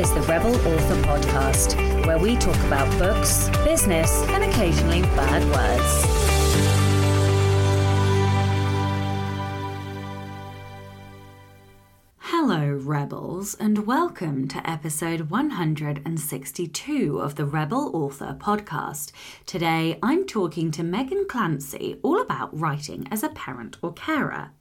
is the Rebel Author Podcast, where we talk about books, business, and occasionally bad words. Hello, Rebels, and welcome to episode 162 of the Rebel Author Podcast. Today, I'm talking to Megan Clancy all about writing as a parent or carer.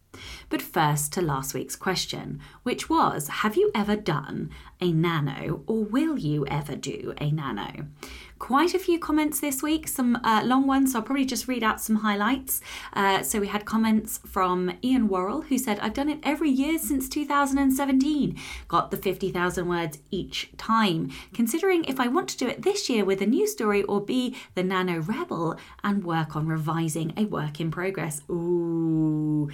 But first to last week's question, which was Have you ever done a nano or will you ever do a nano? Quite a few comments this week, some uh, long ones, so I'll probably just read out some highlights. Uh, so we had comments from Ian Worrell, who said, I've done it every year since 2017. Got the 50,000 words each time. Considering if I want to do it this year with a new story or be the Nano Rebel and work on revising a work in progress. Ooh.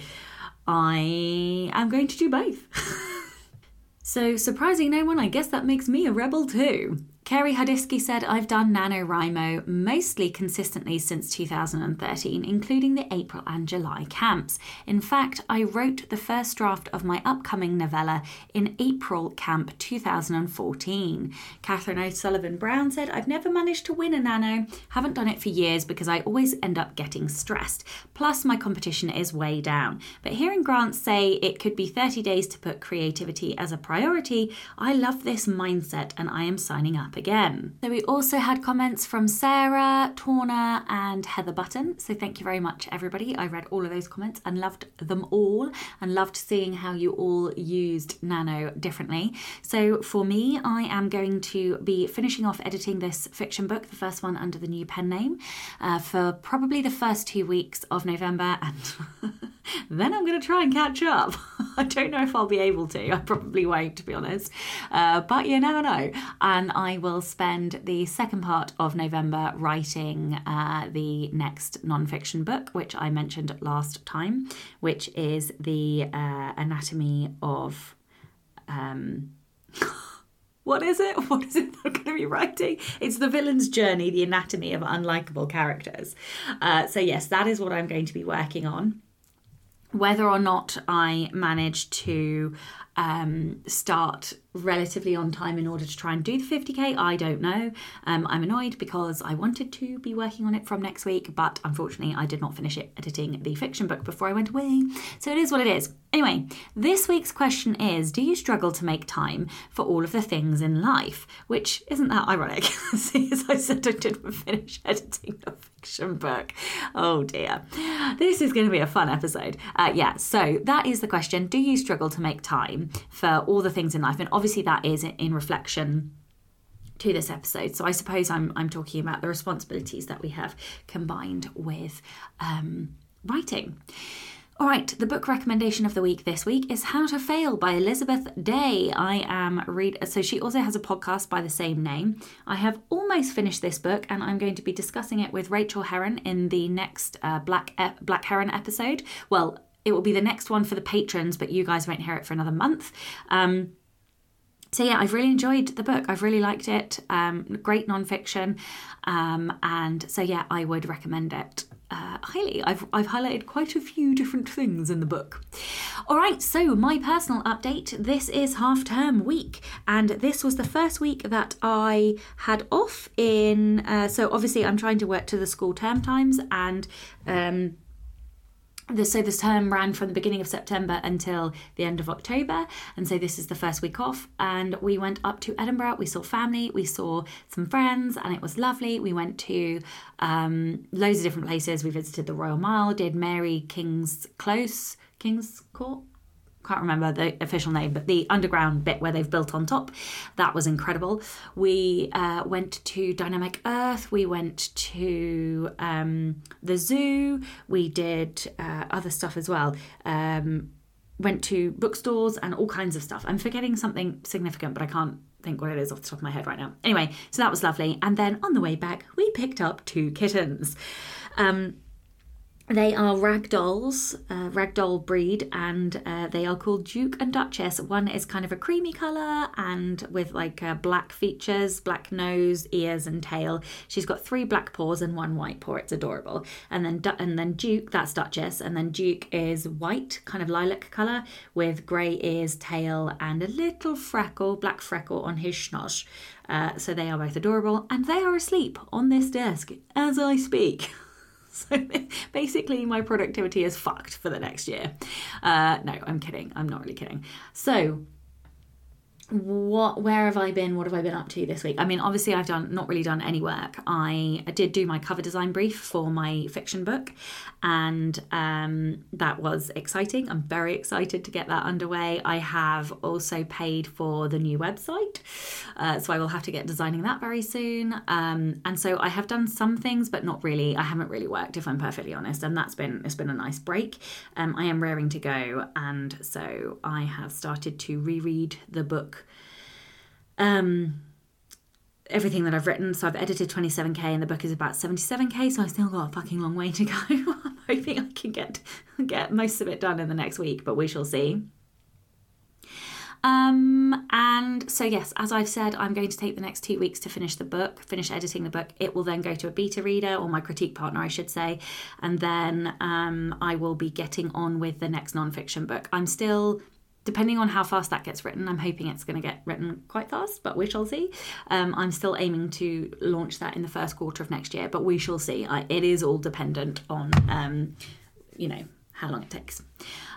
I am going to do both. so, surprising no one, I guess that makes me a rebel too. Kerry Hadiski said, I've done NaNoWriMo mostly consistently since 2013, including the April and July camps. In fact, I wrote the first draft of my upcoming novella in April camp 2014. Catherine O'Sullivan Brown said, I've never managed to win a nano, haven't done it for years because I always end up getting stressed. Plus, my competition is way down. But hearing Grant say it could be 30 days to put creativity as a priority, I love this mindset and I am signing up again. So we also had comments from Sarah, Torna, and Heather Button. So thank you very much, everybody. I read all of those comments and loved them all and loved seeing how you all used Nano differently. So for me, I am going to be finishing off editing this fiction book, the first one under the new pen name, uh, for probably the first two weeks of November and then I'm going to try and catch up. I don't know if I'll be able to. I probably won't, to be honest. Uh, but you never know. And I will spend the second part of November writing uh, the next non-fiction book, which I mentioned last time, which is the uh, anatomy of. Um, what is it? What is it I'm going to be writing? It's the villain's journey, the anatomy of unlikable characters. Uh, so, yes, that is what I'm going to be working on. Whether or not I manage to um, start relatively on time in order to try and do the 50k, I don't know. Um, I'm annoyed because I wanted to be working on it from next week, but unfortunately, I did not finish it editing the fiction book before I went away. So it is what it is. Anyway, this week's question is Do you struggle to make time for all of the things in life? Which isn't that ironic, See, as I said I didn't finish editing the fiction book. Oh dear. This is going to be a fun episode. Uh, yeah, so that is the question Do you struggle to make time for all the things in life? And obviously, that is in reflection to this episode. So I suppose I'm I'm talking about the responsibilities that we have combined with um, writing. All right, the book recommendation of the week this week is How to Fail by Elizabeth Day. I am read so she also has a podcast by the same name. I have almost finished this book and I'm going to be discussing it with Rachael Herron in the next uh, Black Black Heron episode. Well, it will be the next one for the patrons, but you guys won't hear it for another month. Um, so yeah, I've really enjoyed the book. I've really liked it. Um, great nonfiction, um, and so yeah, I would recommend it uh, highly. I've I've highlighted quite a few different things in the book. All right, so my personal update. This is half term week, and this was the first week that I had off in. Uh, so obviously, I'm trying to work to the school term times and. Um, the, so this term ran from the beginning of September until the end of October, and so this is the first week off. And we went up to Edinburgh. We saw family, we saw some friends, and it was lovely. We went to um, loads of different places. We visited the Royal Mile, did Mary King's Close, King's Court, can't remember the official name, but the underground bit where they've built on top. That was incredible. We uh, went to Dynamic Earth. We went to um, the zoo. We did uh, other stuff as well. Um, went to bookstores and all kinds of stuff. I'm forgetting something significant, but I can't think what it is off the top of my head right now. Anyway, so that was lovely. And then on the way back, we picked up two kittens. Um, they are ragdolls, uh, ragdoll breed, and uh, they are called Duke and Duchess. One is kind of a creamy colour and with like uh, black features, black nose, ears, and tail. She's got three black paws and one white paw. It's adorable. And then du- and then Duke, that's Duchess, and then Duke is white, kind of lilac colour with grey ears, tail, and a little freckle, black freckle on his schnoz. Uh, so they are both adorable, and they are asleep on this desk as I speak. So basically, my productivity is fucked for the next year. Uh, no, I'm kidding. I'm not really kidding. So what where have i been what have i been up to this week i mean obviously i've done not really done any work i, did do my cover design brief for my fiction book and um, that was exciting. I'm very excited to get that underway. I have also paid for the new website uh, so i will have to get designing that very soon. Um, and so i have done some things but not really i haven't really worked if i'm perfectly honest and that's been it's been a nice break. Um, i am raring to go and so i have started to reread the book. Um, everything that I've written. So I've edited 27k and the book is about 77k, so I've still got a fucking long way to go. I'm hoping I can get get most of it done in the next week, but we shall see. Um, and so yes, as I've said, I'm going to take the next two weeks to finish the book, finish editing the book. It will then go to a beta reader or my critique partner, I should say, and then um, I will be getting on with the next nonfiction book. I'm still depending on how fast that gets written, I'm hoping it's going to get written quite fast, but we shall see. Um, I'm still aiming to launch that in the first quarter of next year, but we shall see. I, it is all dependent on, um, you know, how long it takes.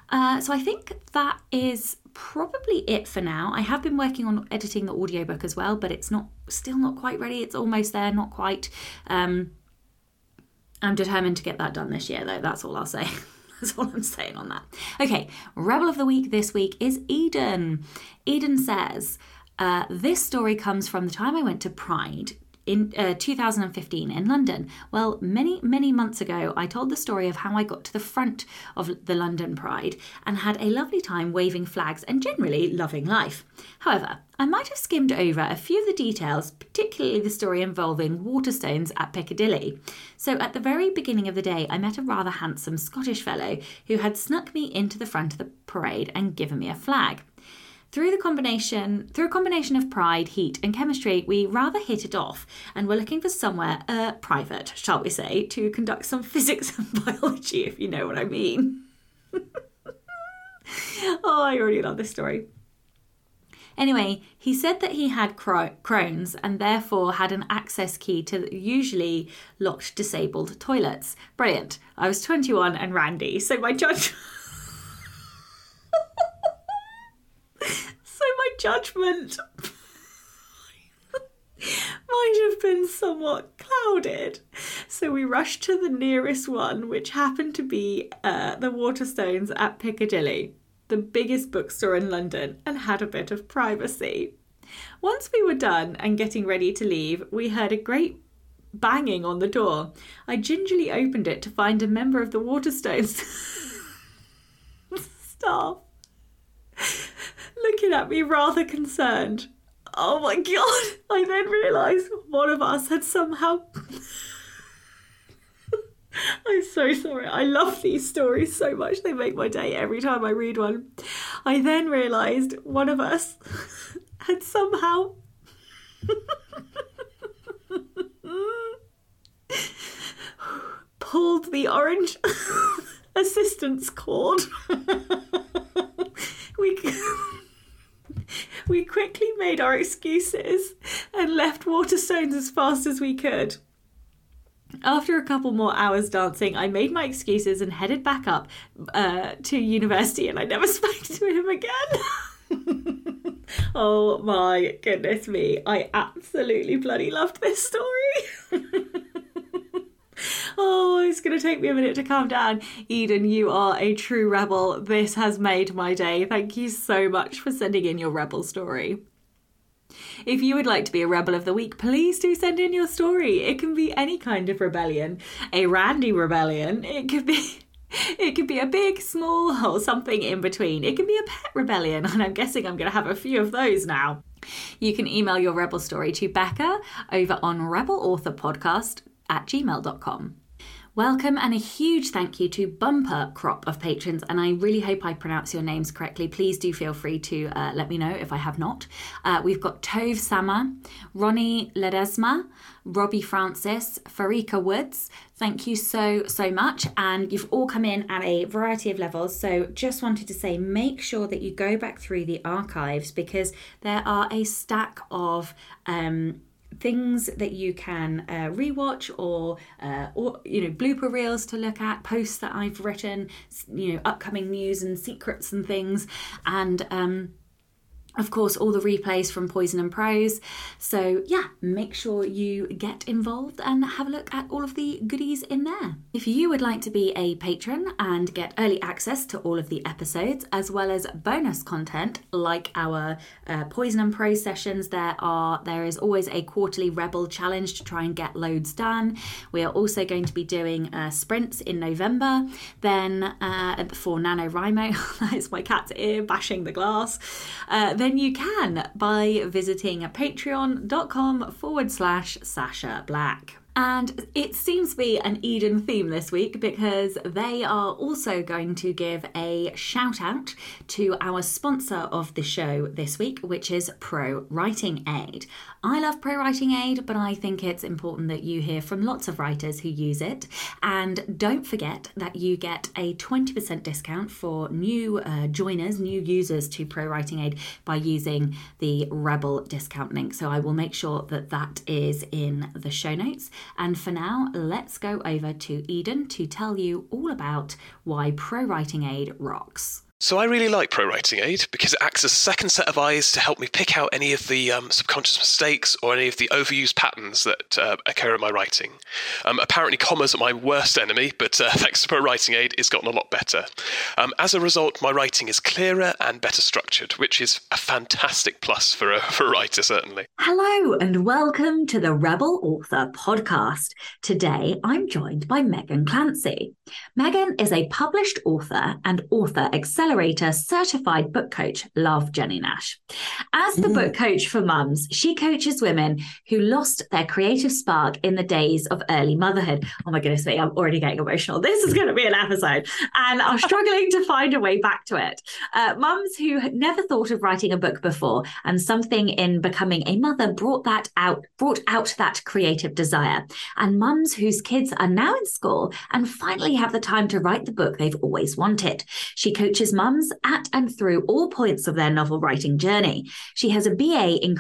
Uh, so I think that is probably it for now. I have been working on editing the audiobook as well, but it's not still not quite ready. It's almost there, not quite. Um, I'm determined to get that done this year, though. That's all I'll say. That's all I'm saying on that. Okay, Rebel of the Week this week is Eden. Eden says, uh, This story comes from the time I went to Pride in uh, 2015 in London. Well, many, many months ago, I told the story of how I got to the front of the London Pride and had a lovely time waving flags and generally loving life. However, I might have skimmed over a few of the details, particularly the story involving Waterstones at Piccadilly. So, at the very beginning of the day, I met a rather handsome Scottish fellow who had snuck me into the front of the parade and given me a flag. Through the combination, through a combination of pride, heat, and chemistry, we rather hit it off, and we're looking for somewhere uh, private, shall we say, to conduct some physics and biology, if you know what I mean. oh, I already love this story. Anyway, he said that he had Crohn's and therefore had an access key to usually locked disabled toilets. Brilliant. I was 21 and randy, so my judge. Judgment might have been somewhat clouded. So we rushed to the nearest one, which happened to be uh, the Waterstones at Piccadilly, the biggest bookstore in London, and had a bit of privacy. Once we were done and getting ready to leave, we heard a great banging on the door. I gingerly opened it to find a member of the Waterstones staff looking at me rather concerned. Oh my god! I then realised one of us had somehow. I'm so sorry. I love these stories so much. They make my day every time I read one. I then realised one of us had somehow. pulled the orange assistance cord. we we quickly made our excuses and left Waterstones as fast as we could. After a couple more hours dancing, I made my excuses and headed back up uh, to university, and I never spoke to him again. oh my goodness me. I absolutely bloody loved this story. oh, it's going to take me a minute to calm down. Eden, you are a true rebel. This has made my day. Thank you so much for sending in your rebel story. If you would like to be a Rebel of the Week, please do send in your story. It can be any kind of rebellion. A randy rebellion. It could be it could be a big, small, or something in between. It can be a pet rebellion, and I'm guessing I'm going to have a few of those now. You can email your Rebel story to Becca over on Rebel Author Podcast at gmail.com. Welcome and a huge thank you to Bumper Crop of patrons, and I really hope I pronounce your names correctly. Please do feel free to uh, let me know if I have not. Uh, we've got Tove Sama, Ronnie Ledesma, Robi Francis, Farica Woods. Thank you so, so much. And you've all come in at a variety of levels. So just wanted to say make sure that you go back through the archives because there are a stack of. Um, things that you can uh, rewatch or uh, or you know blooper reels to look at posts that i've written you know upcoming news and secrets and things. And um of course, all the replays from Poison and Prose. So, yeah, make sure you get involved and have a look at all of the goodies in there. If you would like to be a patron and get early access to all of the episodes, as well as bonus content like our uh, Poison and Prose sessions, there are there is always a quarterly Rebel challenge to try and get loads done. We are also going to be doing uh, sprints in November. Then uh, for NaNoWriMo, that is my cat's ear bashing the glass. Uh, then you can by visiting patreon.com forward slash Sacha Black. And it seems to be an Eden theme this week because they are also going to give a shout out to our sponsor of the show this week, which is Pro Writing Aid. I love Pro Writing Aid, but I think it's important that you hear from lots of writers who use it. And don't forget that you get a 20% discount for new uh, joiners, new users to Pro Writing Aid by using the Rebel discount link. So I will make sure that that is in the show notes. And for now, let's go over to Eden to tell you all about why Pro Writing Aid rocks. So I really like Pro Writing Aid because it acts as a second set of eyes to help me pick out any of the um, subconscious mistakes or any of the overused patterns that uh, occur in my writing. Um, apparently, commas are my worst enemy, but uh, thanks to Pro Writing Aid, it's gotten a lot better. Um, as a result, my writing is clearer and better structured, which is a fantastic plus for a, for a writer, certainly. Hello, and welcome to the Rebel Author podcast. Today, I'm joined by Megan Clancy. Megan is a published author and author accelerator Accelerator certified book coach, Love Jennie Nash. As the mm. book coach for mums, she coaches women who lost their creative spark in the days of early motherhood. Oh my goodness me, I'm already getting emotional. This is going to be an episode and are struggling to find a way back to it. Uh, mums who had never thought of writing a book before and something in becoming a mother brought that out, brought out that creative desire. And mums whose kids are now in school and finally have the time to write the book they've always wanted. She coaches mums at and through all points of their novel writing journey. She has a BA in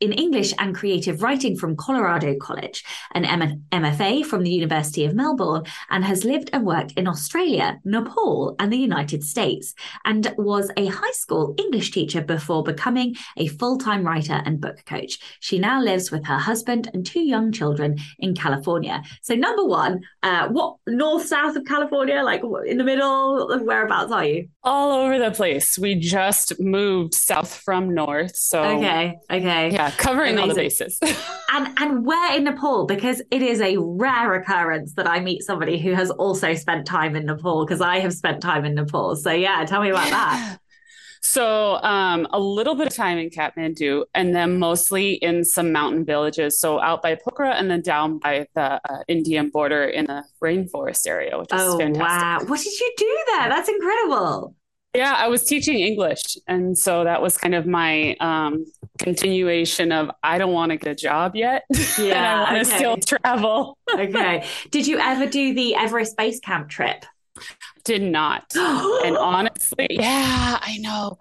in English and creative writing from Colorado College, an M- MFA from the University of Melbourne, and has lived and worked in Australia, Nepal, and the United States, and was a high school English teacher before becoming a full-time writer and book coach. She now lives with her husband and two young children in California. So, number one, uh, what north south of California, like in the middle, whereabouts are you? All over the place. We just moved south from north. So Okay. Okay. Yeah, covering Amazing. all the bases. and and where in Nepal? Because it is a rare occurrence that I meet somebody who has also spent time in Nepal, because I have spent time in Nepal. So yeah, tell me about that. So, um, a little bit of time in Kathmandu, and then mostly in some mountain villages. So, out by Pokhara, and then down by the uh, Indian border in the rainforest area, which is oh, fantastic. Wow. What did you do there? That's incredible. Yeah, I was teaching English. And so that was kind of my um, continuation of I don't want to get a job yet. Yeah. I want to okay. still travel. okay. Did you ever do the Everest Base Camp trip? Did not. and honestly, yeah, I know.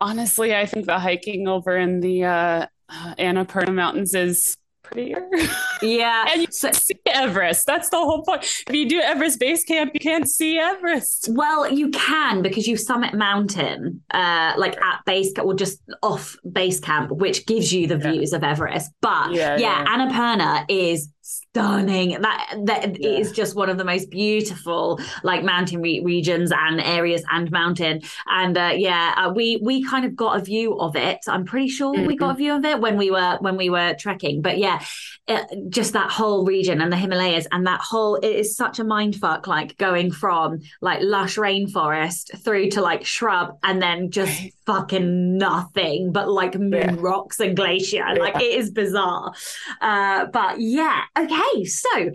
Honestly, I think the hiking over in the uh, uh, Annapurna Mountains is prettier. Yeah. and you so, see Everest. That's the whole point. If you do Everest base camp, you can't see Everest. Well, you can because you summit mountain, uh, like at base camp or just off base camp, which gives you the views of Everest. But yeah, yeah, yeah, Annapurna is stunning that that yeah. is just one of the most beautiful like mountain re- regions and areas and mountain and uh, yeah uh, we we kind of got a view of it i'm pretty sure mm-hmm. we got a mm-hmm. view of it when we were when we were trekking but yeah just that whole region and the himalayas and that whole it is such a mind fuck like going from like lush rainforest through to like shrub and then just fucking nothing but like moon yeah. rocks and glacier. Yeah. Like it is bizarre. Uh, but yeah, okay. So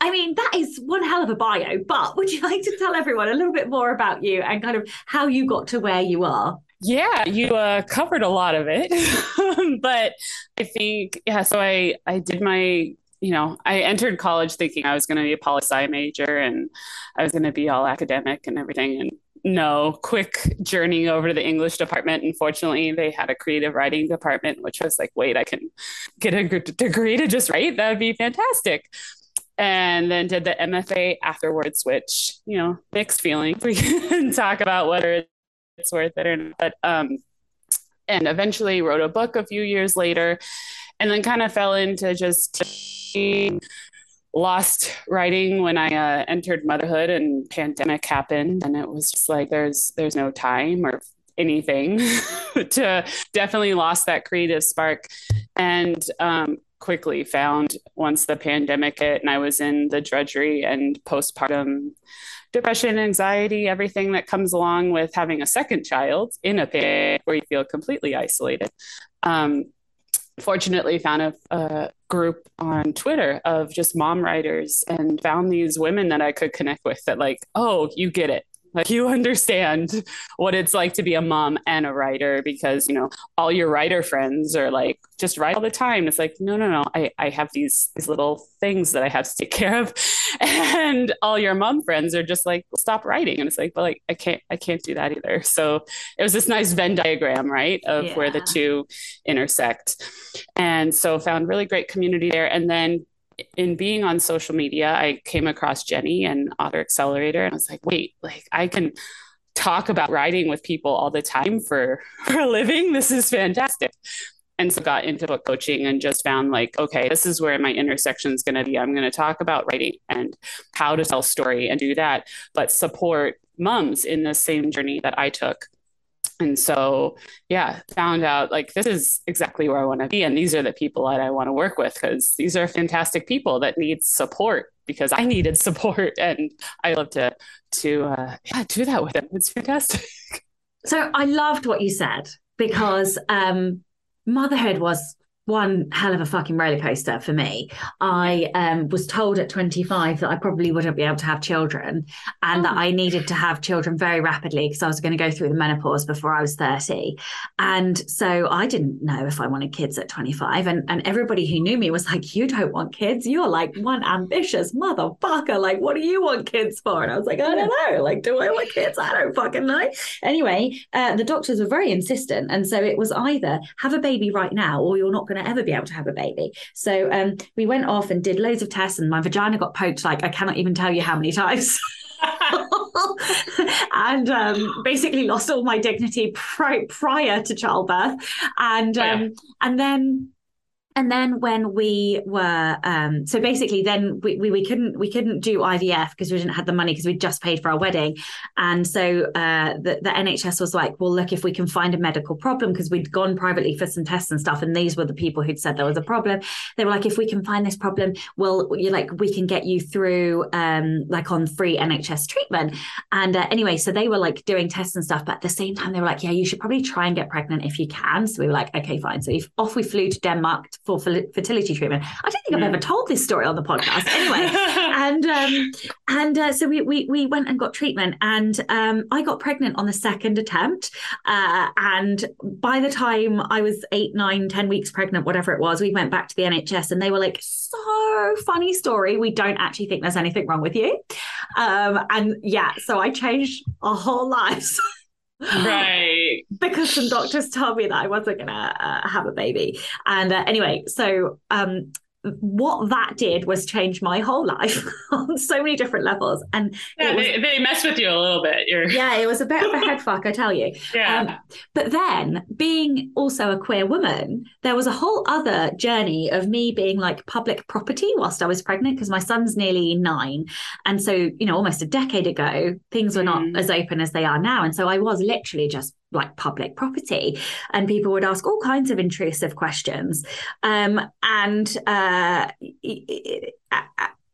I mean, that is one hell of a bio, but would you like to tell everyone a little bit more about you and kind of how you got to where you are? Yeah, you uh, covered a lot of it, but I think yeah. So I I did my you know I entered college thinking I was going to be a poli sci major and I was going to be all academic and everything, and no quick journey over to the English department. Unfortunately, they had a creative writing department, which was like, wait, I can get a degree to just write. That would be fantastic and then did the MFA afterwards, which, you know, mixed feelings. We can talk about whether it's worth it or not. But, um, and eventually wrote a book a few years later and then kind of fell into just lost writing when I uh, entered motherhood and pandemic happened and it was just like there's there's no time or anything to definitely lost that creative spark and um, quickly found once the pandemic hit and I was in the drudgery and postpartum depression, anxiety, everything that comes along with having a second child in a pandemic where you feel completely isolated. Um, fortunately found a, a, group on twitter of just mom writers and found these women that i could connect with that like oh you get it like you understand what it's like to be a mom and a writer because, you know, all your writer friends are like, just write all the time. It's like, no, no, no. I, I have these these little things that I have to take care of. And all your mom friends are just like, stop writing. And it's like, but like I can't I can't do that either. So it was this nice Venn diagram, right? Of yeah. where the two intersect. And so found really great community there. And then in being on social media, I came across Jennie and Author Accelerator, and I was like, wait, like I can talk about writing with people all the time for for a living. This is fantastic. And so got into book coaching and just found like, okay, this is where my intersection is going to be. I'm going to talk about writing and how to tell story and do that, but support moms in the same journey that I took and so yeah found out like this is exactly where i want to be and these are the people that i want to work with because these are fantastic people that need support because i needed support and i love to to uh, yeah do that with them. It's fantastic. So i loved what you said because um motherhood was one hell of a fucking roller coaster for me. I um, was told at 25 that I probably wouldn't be able to have children and oh. that I needed to have children very rapidly because I was going to go through the menopause before I was 30. And so I didn't know if I wanted kids at 25. And, and everybody who knew me was like, You don't want kids. You're like one ambitious motherfucker. Like, what do you want kids for? And I was like, I don't know. Like, do I want kids? I don't fucking know. Anyway, uh, the doctors were very insistent. And so it was either have a baby right now or you're not going to ever be able to have a baby. So um, we went off and did loads of tests, and my vagina got poked like I cannot even tell you how many times. and um, basically lost all my dignity pri- prior to childbirth, and um, oh, yeah. and then and then when we were um, so basically then we, we, we couldn't we couldn't do IVF because we didn't have the money because we'd just paid for our wedding. And so uh, the, the NHS was like well look if we can find a medical problem because we'd gone privately for some tests and stuff and these were the people who'd said there was a problem. They were like if we can find this problem well you like we can get you through um, like on free NHS treatment. And uh, anyway so they were like doing tests and stuff but at the same time they were like yeah you should probably try and get pregnant if you can. So we were like okay fine. So if off we flew to Denmark for fertility treatment. I don't think I've ever told this story on the podcast. Anyway, and um, and uh, so we, we we went and got treatment, and um, I got pregnant on the second attempt. Uh, and by the time I was eight, nine, ten weeks pregnant, whatever it was, we went back to the NHS, and they were like, "So funny story. We don't actually think there's anything wrong with you." Um, and yeah, so I changed our whole lives. right. Because some doctors told me that i wasn't gonna uh, have a baby. And uh, anyway so um what that did was change my whole life on so many different levels. And yeah, was, they, they mess with you a little bit. You're... Yeah, it was a bit of a head fuck, I tell you. Yeah. Um, but then, being also a queer woman, there was a whole other journey of me being like public property whilst I was pregnant because my son's nearly nine. And so, you know, almost a decade ago, things were not mm. as open as they are now. And so I was literally just like public property and people would ask all kinds of intrusive questions. Um, and uh,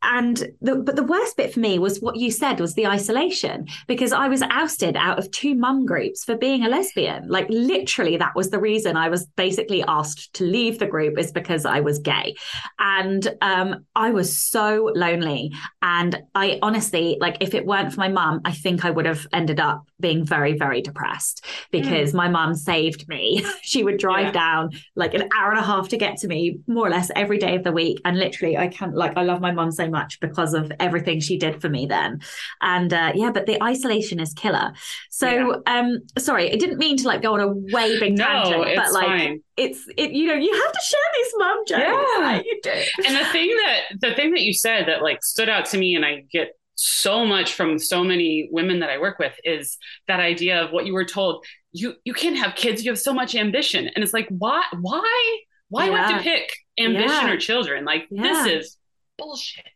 and the, but the worst bit for me was what you said was the isolation because I was ousted out of two mum groups for being a lesbian. Like literally, that was the reason I was basically asked to leave the group is because I was gay, and um, I was so lonely. And I honestly, like, if it weren't for my mum, I think I would have ended up being very, very depressed because mm. my mum saved me. she would drive yeah. down like an hour and a half to get to me, more or less every day of the week, and literally, I can't like I love my mum so much because of everything she did for me then. And uh, yeah, but the isolation is killer. So yeah. um sorry, I didn't mean to like go on a way big no, tangent, but like fine. it's it you know, you have to share these mum jokes. Yeah. you do. And the thing that the thing that you said that like stood out to me and I get so much from so many women that I work with is that idea of what you were told you you can't have kids you have so much ambition and it's like why why why yeah. have to pick ambition yeah. or children like yeah. this is bullshit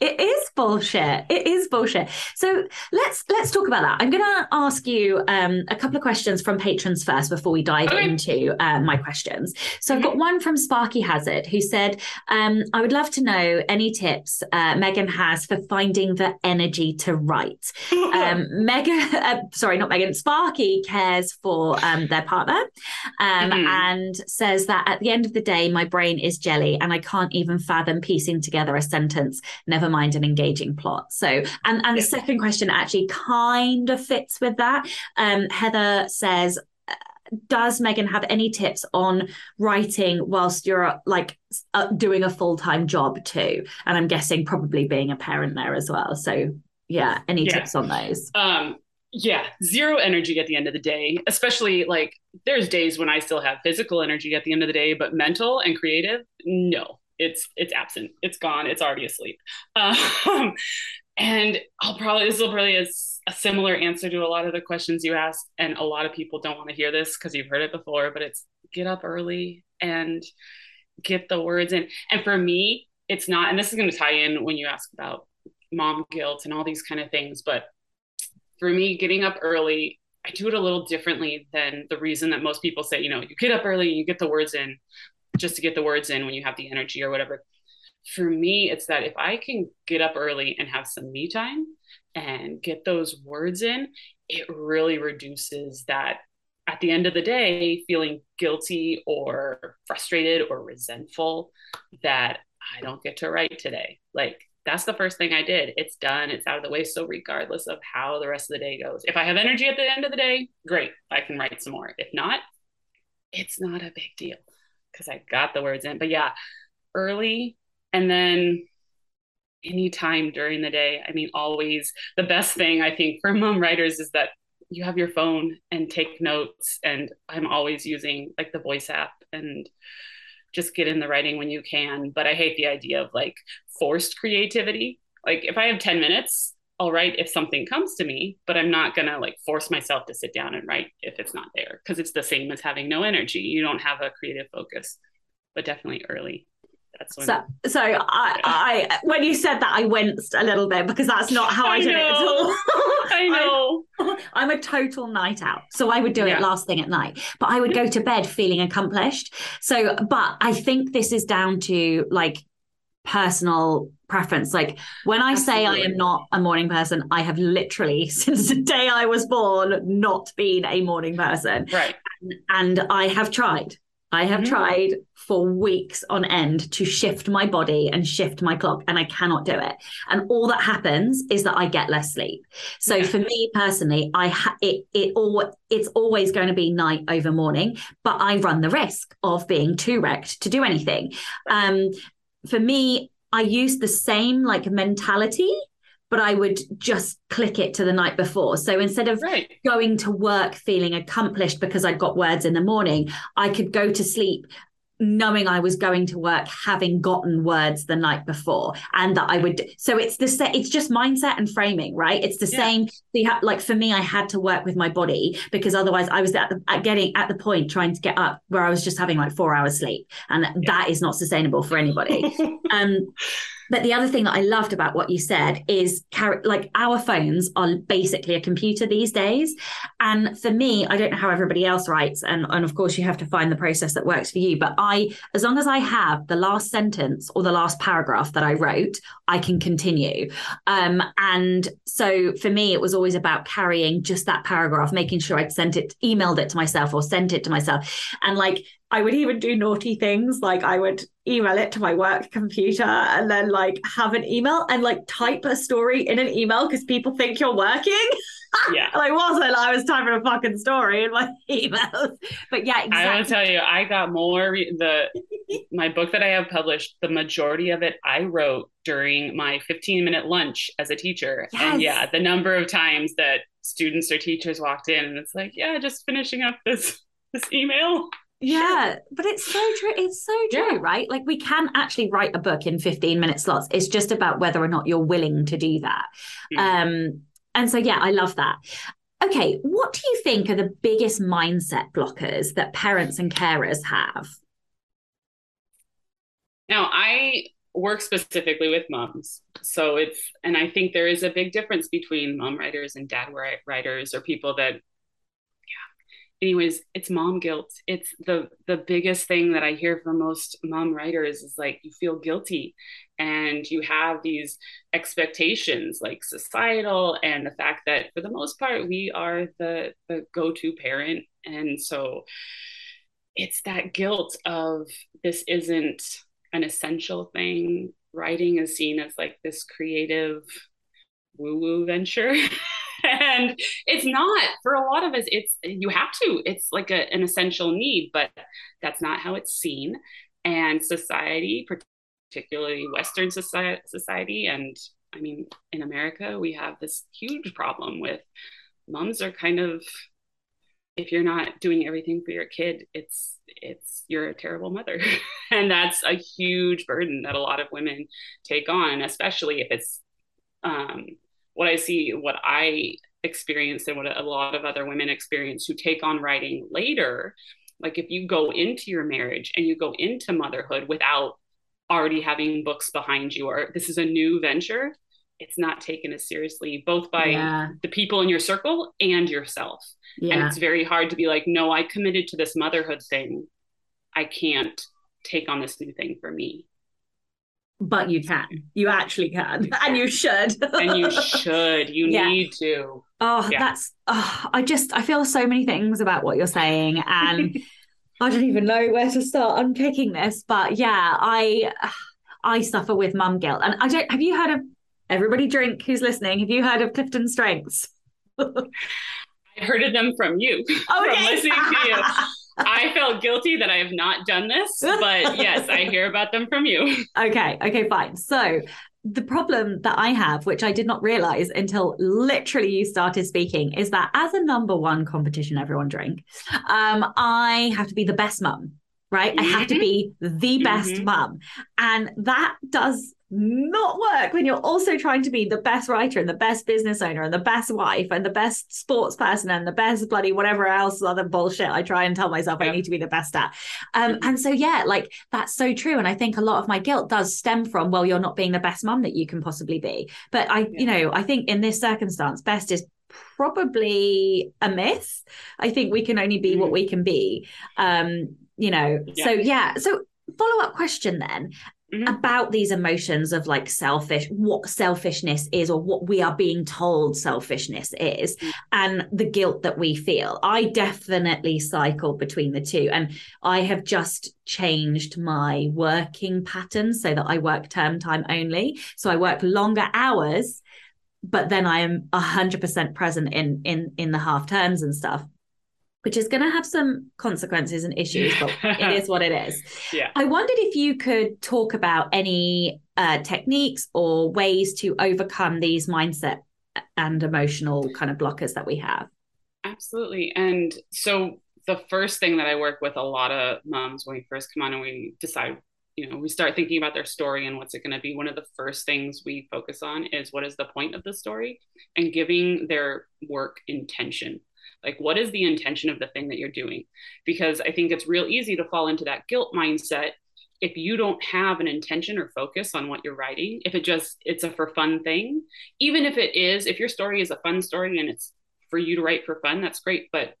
it is bullshit. It is bullshit. So let's let's talk about that. I'm going to ask you um, a couple of questions from patrons first before we dive okay. into uh, my questions. So. I've got one from Sparky Hazard who said, um, "I would love to know any tips uh, Megan has for finding the energy to write." um, Megan, uh, sorry, not Megan. Sparky cares for um, their partner um, mm-hmm. and says that at the end of the day, my brain is jelly and I can't even fathom piecing together a sentence. Never mind an engaging plot. So, and, and yeah. the second question actually kind of fits with that. Um, Heather says, does Megan have any tips on writing whilst you're like uh, doing a full time job too? And I'm guessing probably being a parent there as well. So, yeah, any yeah. tips on those? Um, yeah, zero energy at the end of the day, especially like there's days when I still have physical energy at the end of the day, but mental and creative, no it's it's absent. It's gone. It's already asleep. Um, and i'll probably this will probably is a similar answer to a lot of the questions you asked and a lot of people don't want to hear this because you've heard it before but it's get up early and get the words in. And for me it's not and this is going to tie in when you ask about mom guilt and all these kind of things but for me getting up early I do it a little differently than the reason that most people say, you know, you get up early and you get the words in just to get the words in when you have the energy or whatever. For me, it's that if I can get up early and have some me time and get those words in, it really reduces that at the end of the day, feeling guilty or frustrated or resentful that I don't get to write today. Like, that's the first thing I did. It's done, it's out of the way. So, regardless of how the rest of the day goes, if I have energy at the end of the day, great, I can write some more. If not, it's not a big deal because I got the words in. But yeah, early and then anytime during the day. I mean, always the best thing I think for mom writers is that you have your phone and take notes. And I'm always using like the voice app and just get in the writing when you can. But I hate the idea of like forced creativity. Like if I have 10 minutes, I'll if something comes to me, but I'm not gonna like force myself to sit down and write if it's not there because it's the same as having no energy. You don't have a creative focus, but definitely early. That's when so. So I. I, when you said that, I winced a little bit because that's not how I, I did it at all. I know. I'm, I'm, a total night out, so I would do yeah. it last thing at night. But I would go to bed feeling accomplished. So, but I think this is down to like personal preference. Like when I Absolutely. say I am not a morning person, I have literally, since the day I was born, not been a morning person. Right. And, I have tried. I have mm-hmm. tried for weeks on end to shift my body and shift my clock, and I cannot do it. And all that happens is that I get less sleep. So yeah. for me personally, I ha- it it all it's always going to be night over morning, but I run the risk of being too wrecked to do anything. Um, for me, I used the same like mentality, but I would just click it to the night before. So instead of right. going to work feeling accomplished because I'd got words in the morning, I could go to sleep knowing I was going to work, having gotten words the night before, and that I would. So it's the same. It's just mindset and framing, right? It's the yeah. same. So ha- like for me, I had to work with my body because otherwise, I was at the at getting at the point trying to get up where I was just having like four hours sleep, and yeah. that is not sustainable for anybody. um, But the other thing that I loved about what you said is like our phones are basically a computer these days. And for me, I don't know how everybody else writes. And, and of course, you have to find the process that works for you. But I, as long as I have the last sentence or the last paragraph that I wrote, I can continue. Um, and so for me, it was always about carrying just that paragraph, making sure I'd sent it, emailed it to myself or sent it to myself. And like I would even do naughty things like I would email it to my work computer and then like have an email and like type a story in an email because people think you're working. Yeah. I wasn't. I was typing a fucking story in my emails. But yeah, exactly. I will tell you, I got more the my book that I have published, the majority of it I wrote during my 15 minute lunch as a teacher. Yes. And yeah, the number of times that students or teachers walked in and it's like, yeah, just finishing up this this email. Yeah, but it's so true. It's so true, yeah. right? Like we can actually write a book in 15 minute slots. It's just about whether or not you're willing to do that. Mm. Um, and so yeah, I love that. Okay, what do you think are the biggest mindset blockers that parents and carers have? Now, I work specifically with moms. So it's, and I think there is a big difference between mom writers and dad writers or people that anyways it's mom guilt. It's the the biggest thing that i hear from most mom writers is like you feel guilty and you have these expectations like societal and the fact that for the most part we are the the go-to parent. And so it's that guilt of this isn't an essential thing. Writing is seen as like this creative woo woo venture and it's not for a lot of us it's you have to it's like a, an essential need but that's not how it's seen. And society particularly western society, society and i mean in america we have this huge problem with moms are kind of if you're not doing everything for your kid it's it's you're a terrible mother. And that's a huge burden that a lot of women take on especially if it's um, what I see, what I experience, and what a lot of other women experience who take on writing later. Like if you go into your marriage and you go into motherhood without already having books behind you, or this is a new venture, it's not taken as seriously both by yeah. the people in your circle and yourself. Yeah. And it's very hard to be like, no, I committed to this motherhood thing. I can't take on this new thing for me but you can. You actually can. And you should. And you should. You yeah. need to. Oh yeah. that's oh, i just i feel so many things about what you're saying and i don't even know where to start unpicking this but yeah i i suffer with mum guilt. And i don't have you heard of everybody drink who's listening have you heard of CliftonStrengths? I heard of them from you okay. from listening to you I felt guilty that I have not done this, but yes, I hear about them from you. Okay, okay, fine. So the problem that I have, which I did not realize until literally you started speaking, is that as a number one competition everyone drink, um, I have to be the best mum, right? Mm-hmm. I have to mm-hmm. be the best mm-hmm. mum. And that does not work when you're also trying to be the best writer and the best business owner and the best wife and the best sports person and the best bloody whatever else other bullshit I try and tell myself yeah. I need to be the best at. Um, mm-hmm. and so yeah, like that's so true. And I think a lot of my guilt does stem from well, you're not being the best mom that you can possibly be. But I, yeah. you know, I think in this circumstance, best is probably a myth. I think we can only be what we can be. Um, you know, yeah. so yeah. So follow up question then Mm-hmm. about these emotions of like selfish what selfishness is or what we are being told selfishness is mm-hmm. and the guilt that we feel i definitely cycle between the two and i have just changed my working pattern so that i work term time only so i work longer hours but then i am 100% present in in in the half terms and stuff which is going to have some consequences and issues, but it is what it is. Yeah. I wondered if you could talk about any uh, techniques or ways to overcome these mindset and emotional kind of blockers that we have. Absolutely. And so the first thing that I work with a lot of moms when we first come on and we decide, you know, we start thinking about their story and what's it going to be. One of the first things we focus on is what is the point of the story and giving their work intention like, what is the intention of the thing that you're doing? Because I think it's real easy to fall into that guilt mindset if you don't have an intention or focus on what you're writing, if it just it's a for fun thing, even if it is, if your story is a fun story and it's for you to write for fun, that's great. But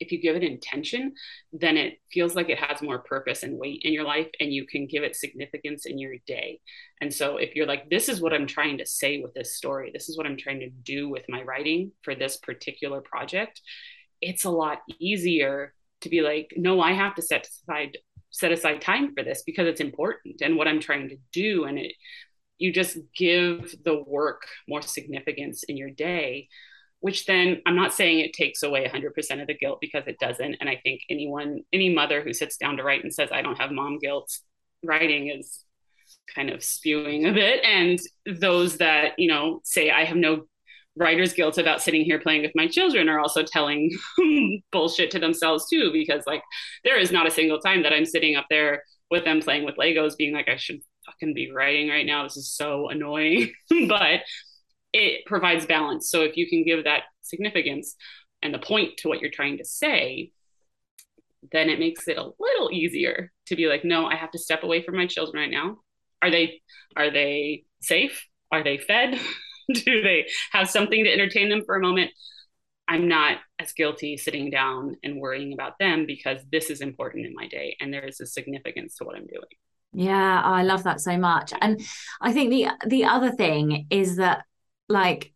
if you give it intention, then it feels like it has more purpose and weight in your life and you can give it significance in your day. And so if you're like, this is what I'm trying to say with this story, this is what I'm trying to do with my writing for this particular project, it's a lot easier to be like, no, I have to set aside set aside time for this because it's important and what I'm trying to do. And it you just give the work more significance in your day which then I'm not saying it takes away 100% of the guilt because it doesn't. And I think anyone, any mother who sits down to write and says, I don't have mom guilt, writing is kind of spewing a bit. And those that, you know, say, I have no writer's guilt about sitting here playing with my children are also telling bullshit to themselves too, because like there is not a single time that I'm sitting up there with them playing with Legos being like, I should fucking be writing right now. This is so annoying. but it provides balance. So if you can give that significance and the point to what you're trying to say, then it makes it a little easier to be like, no, I have to step away from my children right now. Are they are they safe? Are they fed? Do they have something to entertain them for a moment? I'm not as guilty sitting down and worrying about them because this is important in my day and there is a significance to what I'm doing. Yeah, I love that so much. And I think the the other thing is that like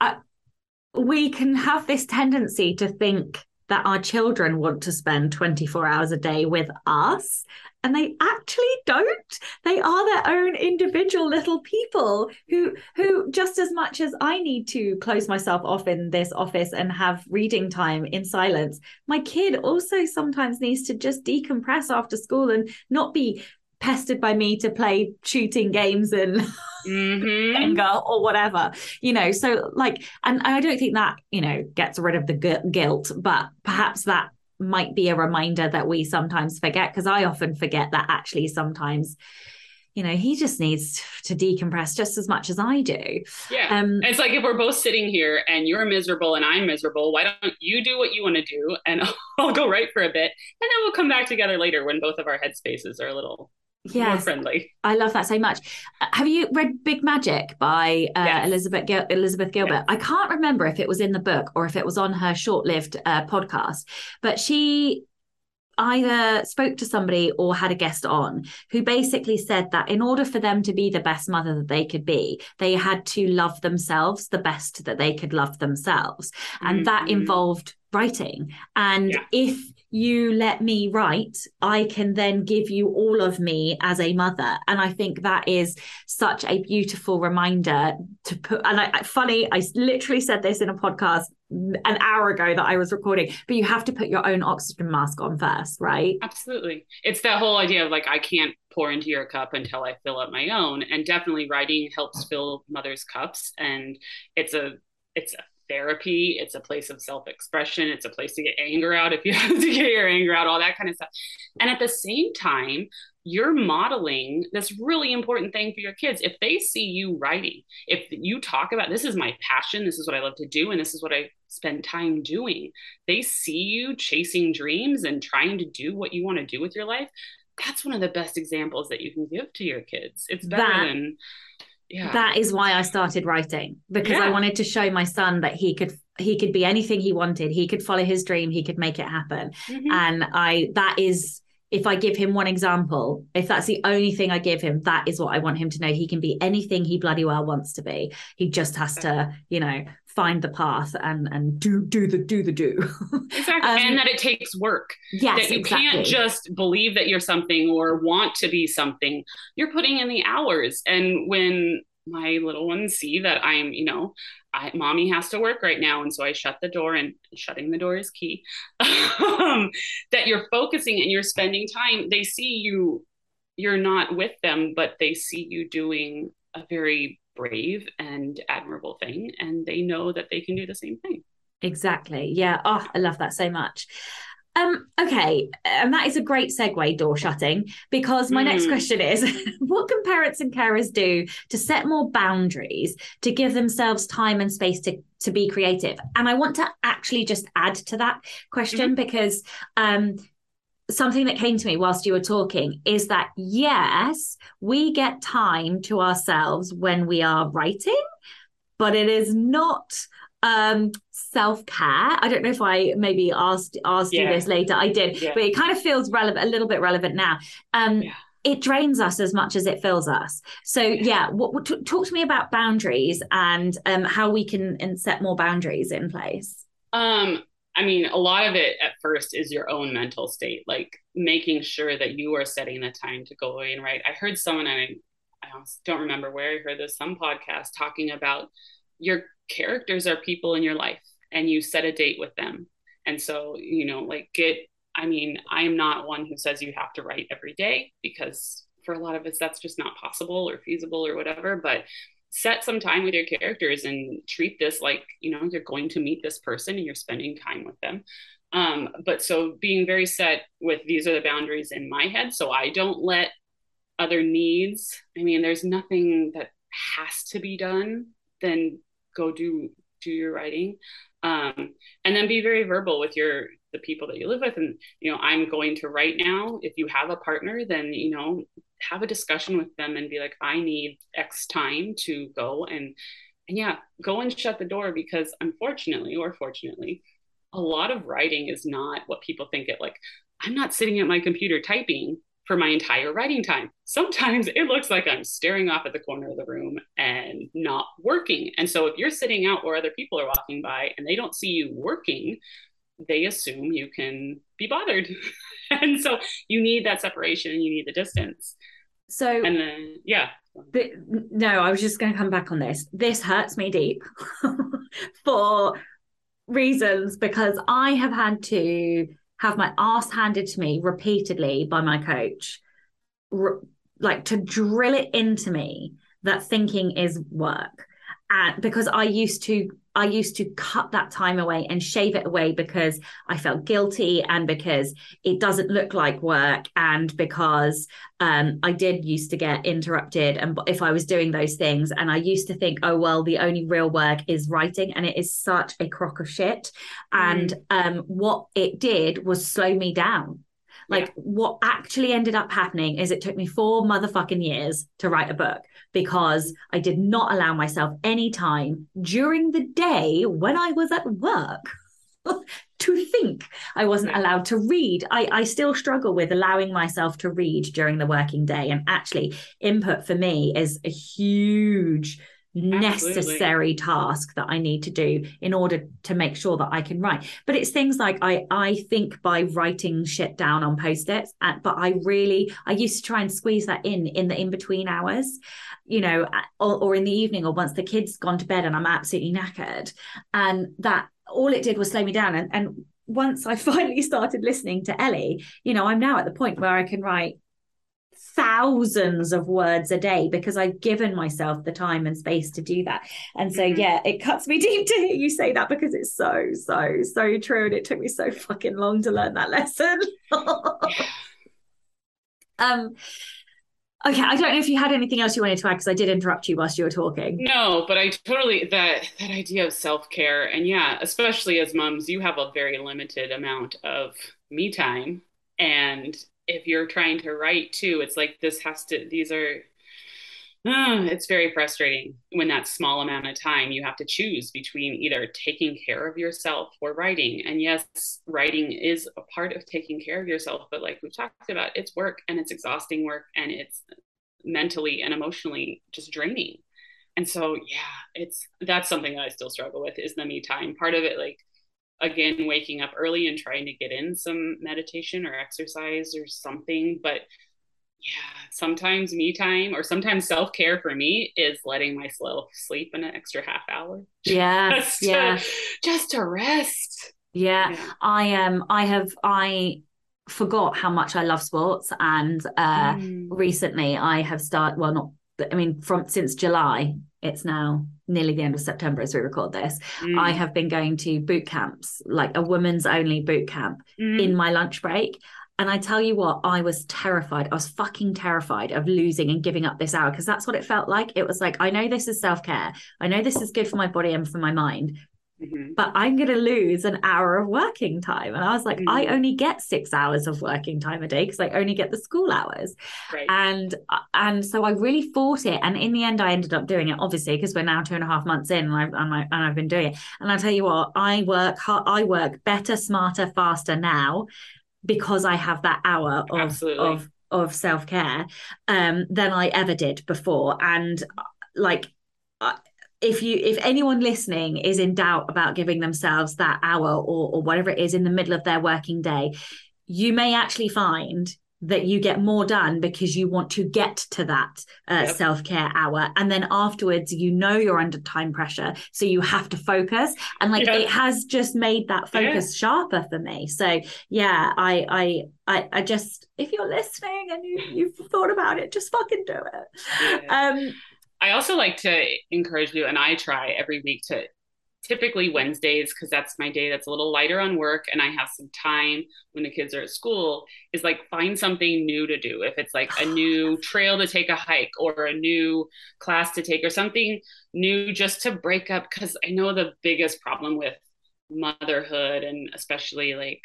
I, we can have this tendency to think that our children want to spend 24 hours a day with us and they actually don't. They are their own individual little people who who just as much as i need to close myself off in this office and have reading time in silence my kid also sometimes needs to just decompress after school and not be pestered by me to play shooting games and mm-hmm. anger or whatever you know? So like and i don't think that you know gets rid of the gu- guilt but perhaps that might be a reminder that we sometimes forget because i often forget that actually sometimes you know he just needs to decompress just as much as i do. Yeah. Um, it's like if we're both sitting here and you're miserable and i'm miserable why don't you do what you want to do and i'll go write for a bit and then we'll come back together later when both of our headspaces are a little yes. more friendly. I love that so much. Uh, have you read Big Magic by uh, yes. Elizabeth Gil- Elizabeth Gilbert? Yes. I can't remember if it was in the book or if it was on her short-lived uh, podcast, but she either spoke to somebody or had a guest on who basically said that in order for them to be the best mother that they could be, they had to love themselves the best that they could love themselves. And mm-hmm. that involved writing. And yeah. if you let me write, I can then give you all of me as a mother. And I think that is such a beautiful reminder to put. And I, funny, I literally said this in a podcast an hour ago that I was recording, but you have to put your own oxygen mask on first, right? Absolutely. It's that whole idea of like, I can't pour into your cup until I fill up my own. And definitely writing helps fill mother's cups. And it's a, it's a therapy. It's a place of self expression. It's a place to get anger out if you have to get your anger out, all that kind of stuff. And at the same time, you're modeling this really important thing for your kids. If they see you writing, if you talk about this is my passion, this is what I love to do, and this is what I spend time doing, they see you chasing dreams and trying to do what you want to do with your life. That's one of the best examples that you can give to your kids. It's better that, than yeah. that is why I started writing because yeah. I wanted to show my son that he could he could be anything he wanted. He could follow his dream. He could make it happen. Mm-hmm. And I that is if I give him one example, if that's the only thing I give him, that is what I want him to know. He can be anything he bloody well wants to be. He just has to, you know, find the path and and do do the do the do. exactly. Um, and that it takes work. Yes. That you exactly. can't just believe that you're something or want to be something. You're putting in the hours. And when my little ones see that I'm, you know, I, mommy has to work right now. And so I shut the door and shutting the door is key. um, that you're focusing and you're spending time. They see you, you're not with them, but they see you doing a very brave and admirable thing. And they know that they can do the same thing. Exactly. Yeah. Oh, I love that so much. Um, okay, and that is a great segue, door shutting, because my mm. next question is what can parents and carers do to set more boundaries to give themselves time and space to, to be creative? And I want to actually just add to that question mm-hmm. because um, something that came to me whilst you were talking is that yes, we get time to ourselves when we are writing, but it is not um self-care i don't know if i maybe asked asked yeah. you this later i did yeah. but it kind of feels relevant a little bit relevant now um yeah. it drains us as much as it fills us so yeah what, what t- talk to me about boundaries and um how we can and set more boundaries in place um I mean, a lot of it at first is your own mental state, like making sure that you are setting the time to go away and write. I heard someone, I, I don't remember where I heard this, some podcast talking about your characters are people in your life and you set a date with them. And so, you know, like get, I mean, I'm not one who says you have to write every day because for a lot of us, that's just not possible or feasible or whatever. But set some time with your characters and treat this like you know you're going to meet this person and you're spending time with them. Um, but so being very set with these are the boundaries in my head. So i don't let other needs i mean there's nothing that has to be done then go do do your writing. Um, and then be very verbal with your the people that you live with. And you know i'm going to write now if you have a partner then you know have a discussion with them and be like i need x time to go and and yeah go and shut the door. Because unfortunately or fortunately a lot of writing is not what people think it like i'm not sitting at my computer typing for my entire writing time. Sometimes it looks like i'm staring off at the corner of the room and not working. And so if you're sitting out where other people are walking by and they don't see you working they assume you can be bothered. and so you need that separation and you need the distance. So, and then, yeah. The, no, I was just going to come back on this. This hurts me deep for reasons because I have had to have my ass handed to me repeatedly by my coach, like to drill it into me that thinking is work. And because I used to I used to cut that time away and shave it away because I felt guilty and because it doesn't look like work and because um, I did used to get interrupted and if I was doing those things and I used to think, oh well, the only real work is writing and it is such a crock of shit. And mm. um, what it did was slow me down. Like yeah. what actually ended up happening is it took me four motherfucking years to write a book because I did not allow myself any time during the day when I was at work. to think I wasn't allowed to read. I, I still struggle with allowing myself to read during the working day. And actually, input for me is a huge necessary task that I need to do in order to make sure that I can write. But it's things like I I think by writing shit down on post-its, uh, but I really I used to try and squeeze that in in the in between hours, you know, uh, or, or in the evening or once the kids gone to bed and I'm absolutely knackered, and that all it did was slow me down. And and once I finally started listening to Ellie, you know, I'm now at the point where I can write thousands of words a day because I've given myself the time and space to do that. And so, mm-hmm. yeah, it cuts me deep to hear you say that because it's so, so, so true. And it took me so fucking long to learn that lesson. um, Okay, I don't know if you had anything else you wanted to add because I did interrupt you whilst you were talking. No, but I totally that that idea of self care and yeah, especially as moms, you have a very limited amount of me time, and if you're trying to write too, it's like this has to, these are, uh, it's very frustrating when that small amount of time you have to choose between either taking care of yourself or writing. And yes, writing is a part of taking care of yourself, but like we've talked about, it's work and it's exhausting work and it's mentally and emotionally just draining. And so, yeah, it's that's something that I still struggle with is the me time. Part of it, like again waking up early and trying to get in some meditation or exercise or something but yeah sometimes me time or sometimes self-care for me is letting myself sleep an extra half hour yeah just yeah to, just to rest yeah, yeah. i am um, i have i forgot how much i love sports and uh mm. recently i have started well not I mean, from since July, it's now nearly the end of September as we record this. Mm. I have been going to boot camps, like a women's only boot camp mm. in my lunch break. And I tell you what, I was terrified. I was fucking terrified of losing and giving up this hour because that's what it felt like. It was like, I know this is self care. I know this is good for my body and for my mind, mm-hmm. but I'm going to lose an hour of working time. And I was like, mm-hmm. I only get six hours of working time a day because I only get the school hours. Right. And and so I really fought it. And in the end, I ended up doing it, obviously, because we're now two and a half months in, and I've and, I, and I've been doing it. And I tell you what, I work I work better, smarter, faster now because I have that hour of Absolutely. of of self care um, than I ever did before. And like if you if anyone listening is in doubt about giving themselves that hour or or whatever it is in the middle of their working day you may actually find that you get more done because you want to get to that uh, yep. self-care hour and then afterwards you know you're under time pressure so you have to focus and like it has just made that focus yeah. sharper for me so yeah I, I i i just if you're listening and you you've thought about it just fucking do it yeah. um I also like to encourage you, and I try every week to typically Wednesdays, because that's my day that's a little lighter on work and I have some time when the kids are at school, is like find something new to do. If it's like a new trail to take a hike or a new class to take or something new just to break up. Because I know the biggest problem with motherhood and especially like,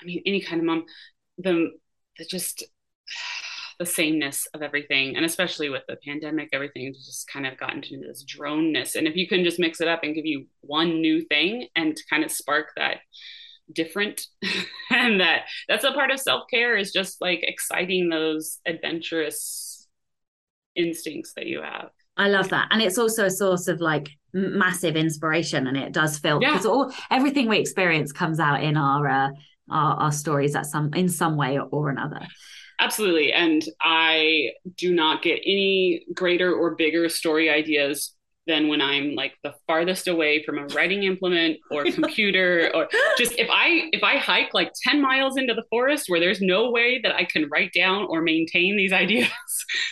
I mean, any kind of mom, the, the just the sameness of everything and especially with the pandemic everything just kind of gotten into this droneness and if you can just mix it up and give you one new thing and kind of spark that different and that that's a part of self-care is just like exciting those adventurous instincts that you have I love that. And it's also a source of like massive inspiration and it does feel because yeah. all everything we experience comes out in our uh, our, our stories at some in some way or, or another. Absolutely. And I do not get any greater or bigger story ideas than when I'm like the farthest away from a writing implement or computer or just if I if I hike like 10 miles into the forest where there's no way that I can write down or maintain these ideas,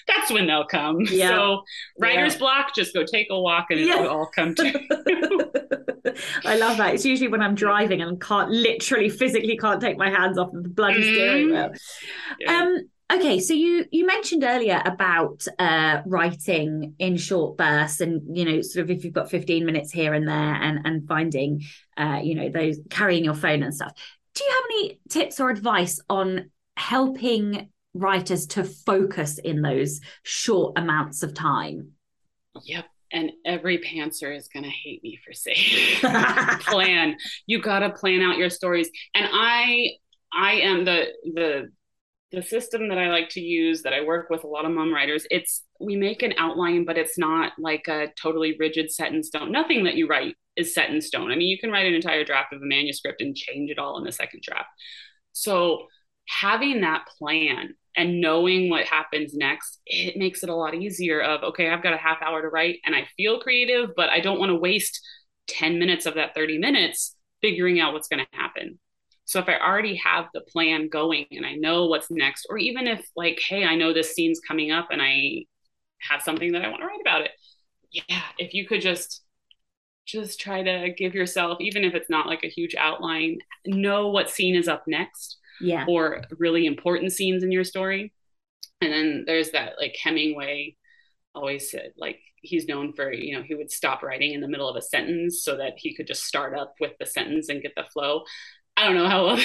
that's when they'll come. Yeah. So writer's yeah. block, just go take a walk and it'll all come to I love that. It's usually when I'm driving and can't literally physically can't take my hands off of the bloody mm. steering wheel. Yeah. Um Okay, so you you mentioned earlier about uh, writing in short bursts, and you know, sort of if you've got fifteen minutes here and there, and and finding, uh, you know, those carrying your phone and stuff. Do you have any tips or advice on helping writers to focus in those short amounts of time? Yep. And every pantser is going to hate me for saying plan. You got to plan out your stories. And I I am the the the system that I like to use that I work with a lot of mom writers, it's we make an outline, but it's not like a totally rigid set in stone. Nothing that you write is set in stone. I mean, you can write an entire draft of a manuscript and change it all in the second draft. So having that plan and knowing what happens next, it makes it a lot easier of okay, I've got a half hour to write and I feel creative, but I don't want to waste 10 minutes of that 30 minutes figuring out what's going to happen so if I already have the plan going and I know what's next, or even if like, hey, I know this scene's coming up and I have something that I want to write about it. Yeah, if you could just just try to give yourself, even if it's not like a huge outline, know what scene is up next. Yeah. Or really important scenes in your story. And then there's that like Hemingway always said like he's known for you know he would stop writing in the middle of a sentence so that he could just start up with the sentence and get the flow I don't know how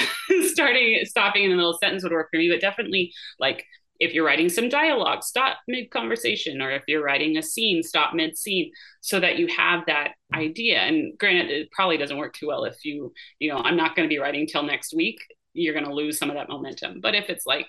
starting stopping in the middle of sentence would work for me, but definitely like if you're writing some dialogue, stop mid conversation, or if you're writing a scene, stop mid scene, so that you have that idea. And granted, it probably doesn't work too well if you, you know, I'm not going to be writing till next week. You're going to lose some of that momentum. But if it's like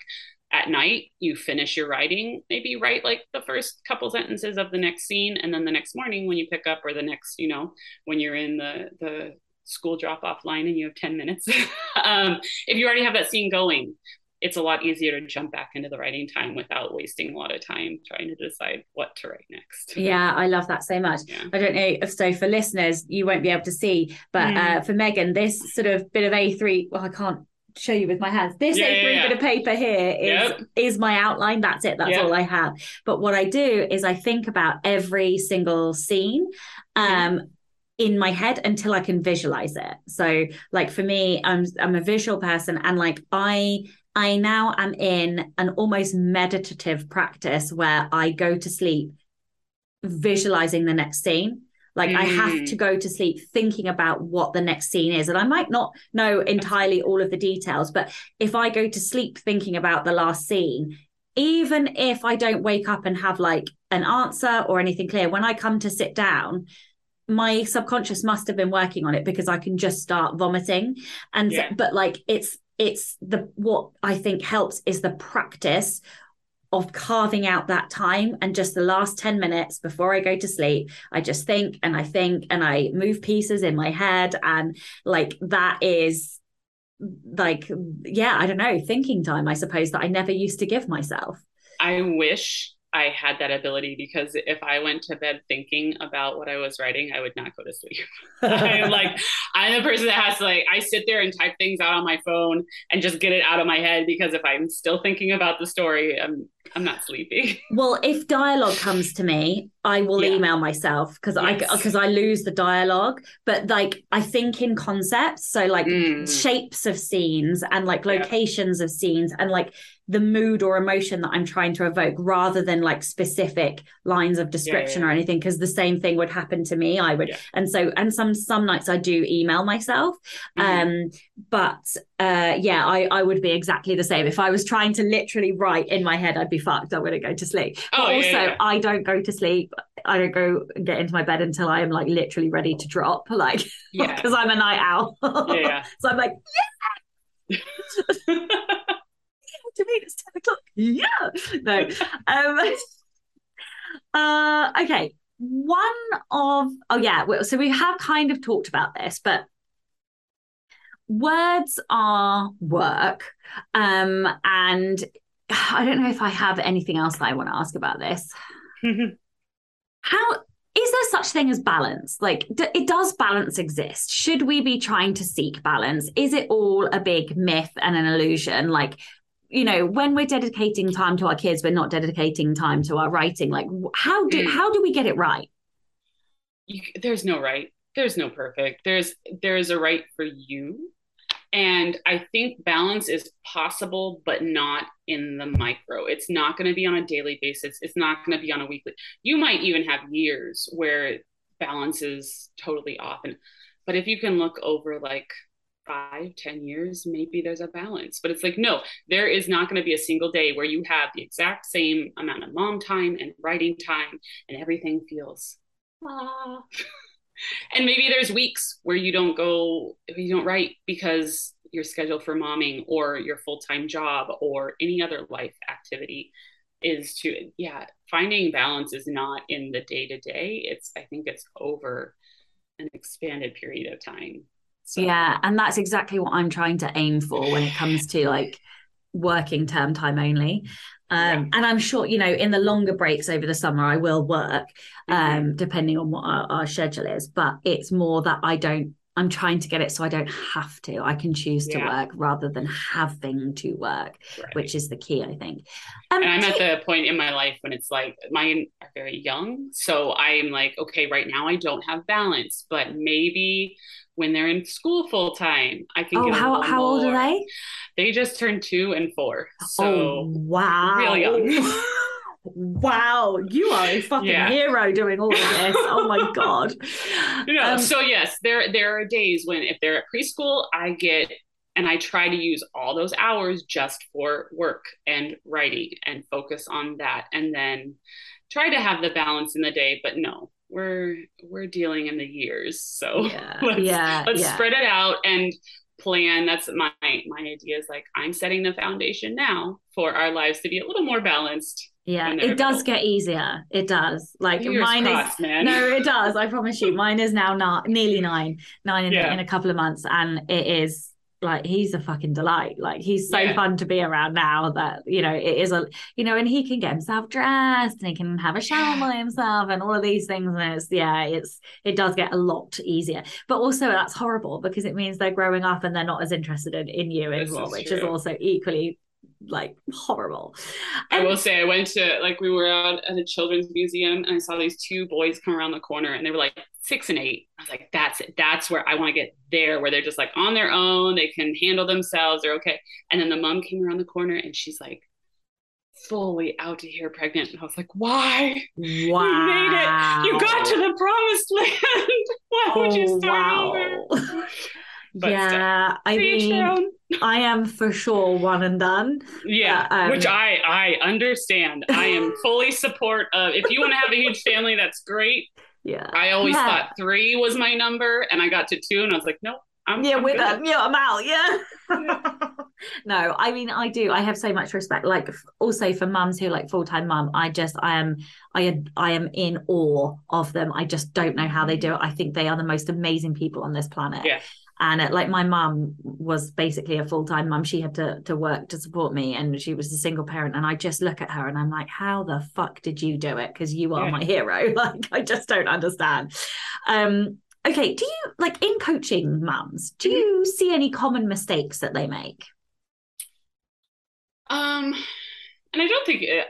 at night, you finish your writing, maybe write like the first couple sentences of the next scene, and then the next morning when you pick up, or the next, you know, when you're in the the school drop off line and you have 10 minutes. um, if you already have that scene going, it's a lot easier to jump back into the writing time without wasting a lot of time trying to decide what to write next. Yeah, I love that so much. Yeah. I don't know if so for listeners, you won't be able to see, but mm. uh, for Megan, this sort of bit of A3, well, I can't show you with my hands. This yeah, A3 yeah, bit of paper here is yep. is my outline. That's it. That's yep. all I have. But what I do is I think about every single scene. Um, in my head until I can visualize it. So like for me, I'm I'm a visual person and like I I now am in an almost meditative practice where I go to sleep visualizing the next scene. Like mm. I have to mm. go to sleep thinking about what the next scene is. And I might not know entirely all of the details, but if I go to sleep thinking about the last scene, even if I don't wake up and have like an answer or anything clear, when I come to sit down, my subconscious must have been working on it because I can just start vomiting. And yeah. but like it's it's the what I think helps is the practice of carving out that time and just the last 10 minutes before I go to sleep, I just think and I think and I move pieces in my head. And like that is like, yeah, I don't know, thinking time, I suppose, that I never used to give myself. I wish I had that ability because if I went to bed thinking about what I was writing, I would not go to sleep. I'm like, I'm the person that has to like, I sit there and type things out on my phone and just get it out of my head because if I'm still thinking about the story, I'm I'm not sleepy. Well, if dialogue comes to me, I will yeah. email myself because yes. I because I lose the dialogue. But like I think in concepts, so like mm. shapes of scenes and like locations yeah. of scenes and like the mood or emotion that I'm trying to evoke rather than like specific lines of description yeah, yeah, yeah. or anything because the same thing would happen to me I would and so and some some nights I do email myself mm-hmm. um but uh yeah I I would be exactly the same. If I was trying to literally write in my head I'd be fucked I wouldn't go to sleep. Oh, but also I don't go to sleep I don't go get into my bed until I am like literally ready to drop like because I'm a night owl. Yeah, so I'm like yeah to me it's 10 o'clock. Yeah. No. Um, uh, okay. One of, oh, yeah. So we have kind of talked about this, but words are work. Um, and I don't know if I have anything else that I want to ask about this. How is there such thing as balance? Like, d- it does balance exist? Should we be trying to seek balance? Is it all a big myth and an illusion? Like, you know when we're dedicating time to our kids we're not dedicating time to our writing. Like how do mm. how do we get it right? You, there's no right. There's no perfect. There's there's a right for you. And i think balance is possible but not in the micro. It's not going to be on a daily basis. It's not going to be on a weekly. You might even have years where balance is totally off. And but if you can look over like five, ten years, maybe there's a balance. But it's like, no, there is not going to be a single day where you have the exact same amount of mom time and writing time and everything feels ah. and maybe there's weeks where you don't go, you don't write because you're scheduled for momming or your full-time job or any other life activity is to yeah finding balance is not in the day to day it's i think it's over an expanded period of time so. Yeah, and that's exactly what I'm trying to aim for when it comes to like working term time only. Um, yeah. And I'm sure, you know, in the longer breaks over the summer, I will work, um, mm-hmm. depending on what our, our, schedule is. But it's more that I don't, I'm trying to get it so I don't have to. I can choose to yeah. work rather than having to work, right. which is the key, I think. Um, and I'm at the point in my life when it's like mine are very young. So I'm like, okay, right now I don't have balance, but maybe when they're in school full time. I can. Oh, how how old are they? They just turned two and four. So oh, wow, real young. wow, you are a fucking yeah. hero doing all of this. oh my god. No, um, so yes, there there are days when if they're at preschool, I get and I try to use all those hours just for work and writing and focus on that, and then try to have the balance in the day. But no, we're we're dealing in the years so yeah let's, yeah, let's yeah. spread it out and plan that's my my idea is like i'm setting the foundation now for our lives to be a little more balanced yeah it does get easier it does like Fingers mine crossed, is man. no it does i promise you mine is now not nearly nine nine in, yeah. in a couple of months and it is like he's a fucking delight. Like he's so yeah. fun to be around now that you know it is a you know, and he can get himself dressed and he can have a shower by himself and all of these things. And it's yeah, it's it does get a lot easier. But also that's horrible because it means they're growing up and they're not as interested in, in you anymore, which true. is also equally like horrible. I will say I went to like we were out at a children's museum and I saw these two boys come around the corner and they were like six and eight. I was like, that's it. That's where I want to get there, where they're just like on their own, they can handle themselves, they're okay. And then the mom came around the corner and she's like, fully out to here pregnant. And I was like, why? Wow. You made it. You got to the promised land. why would you Oh, start wow. over? But yeah, I still, each their mean. I am for sure one and done. Yeah, Uh, um, which I I understand. I am fully support of. If you want to have a huge family, that's great. Yeah. I always Yeah. thought three was my number, and I got to two, and I was like, nope. I'm, yeah, I'm with good. yeah, I'm out. Yeah. no, I mean, I do. I have so much respect. Like, also for mums who are like full time mum, I just, I am, I, I am in awe of them. I just don't know how they do it. I think they are the most amazing people on this planet. Yeah. And uh, like my mum was basically a full time mum. She had to to work to support me, and she was a single parent. And I just look at her and I'm like, how the fuck did you do it? Because you are Yeah. my hero. Like, I just don't understand. Um, okay, do you like in coaching mums? Do you see any common mistakes that they make? Um, and I don't think it,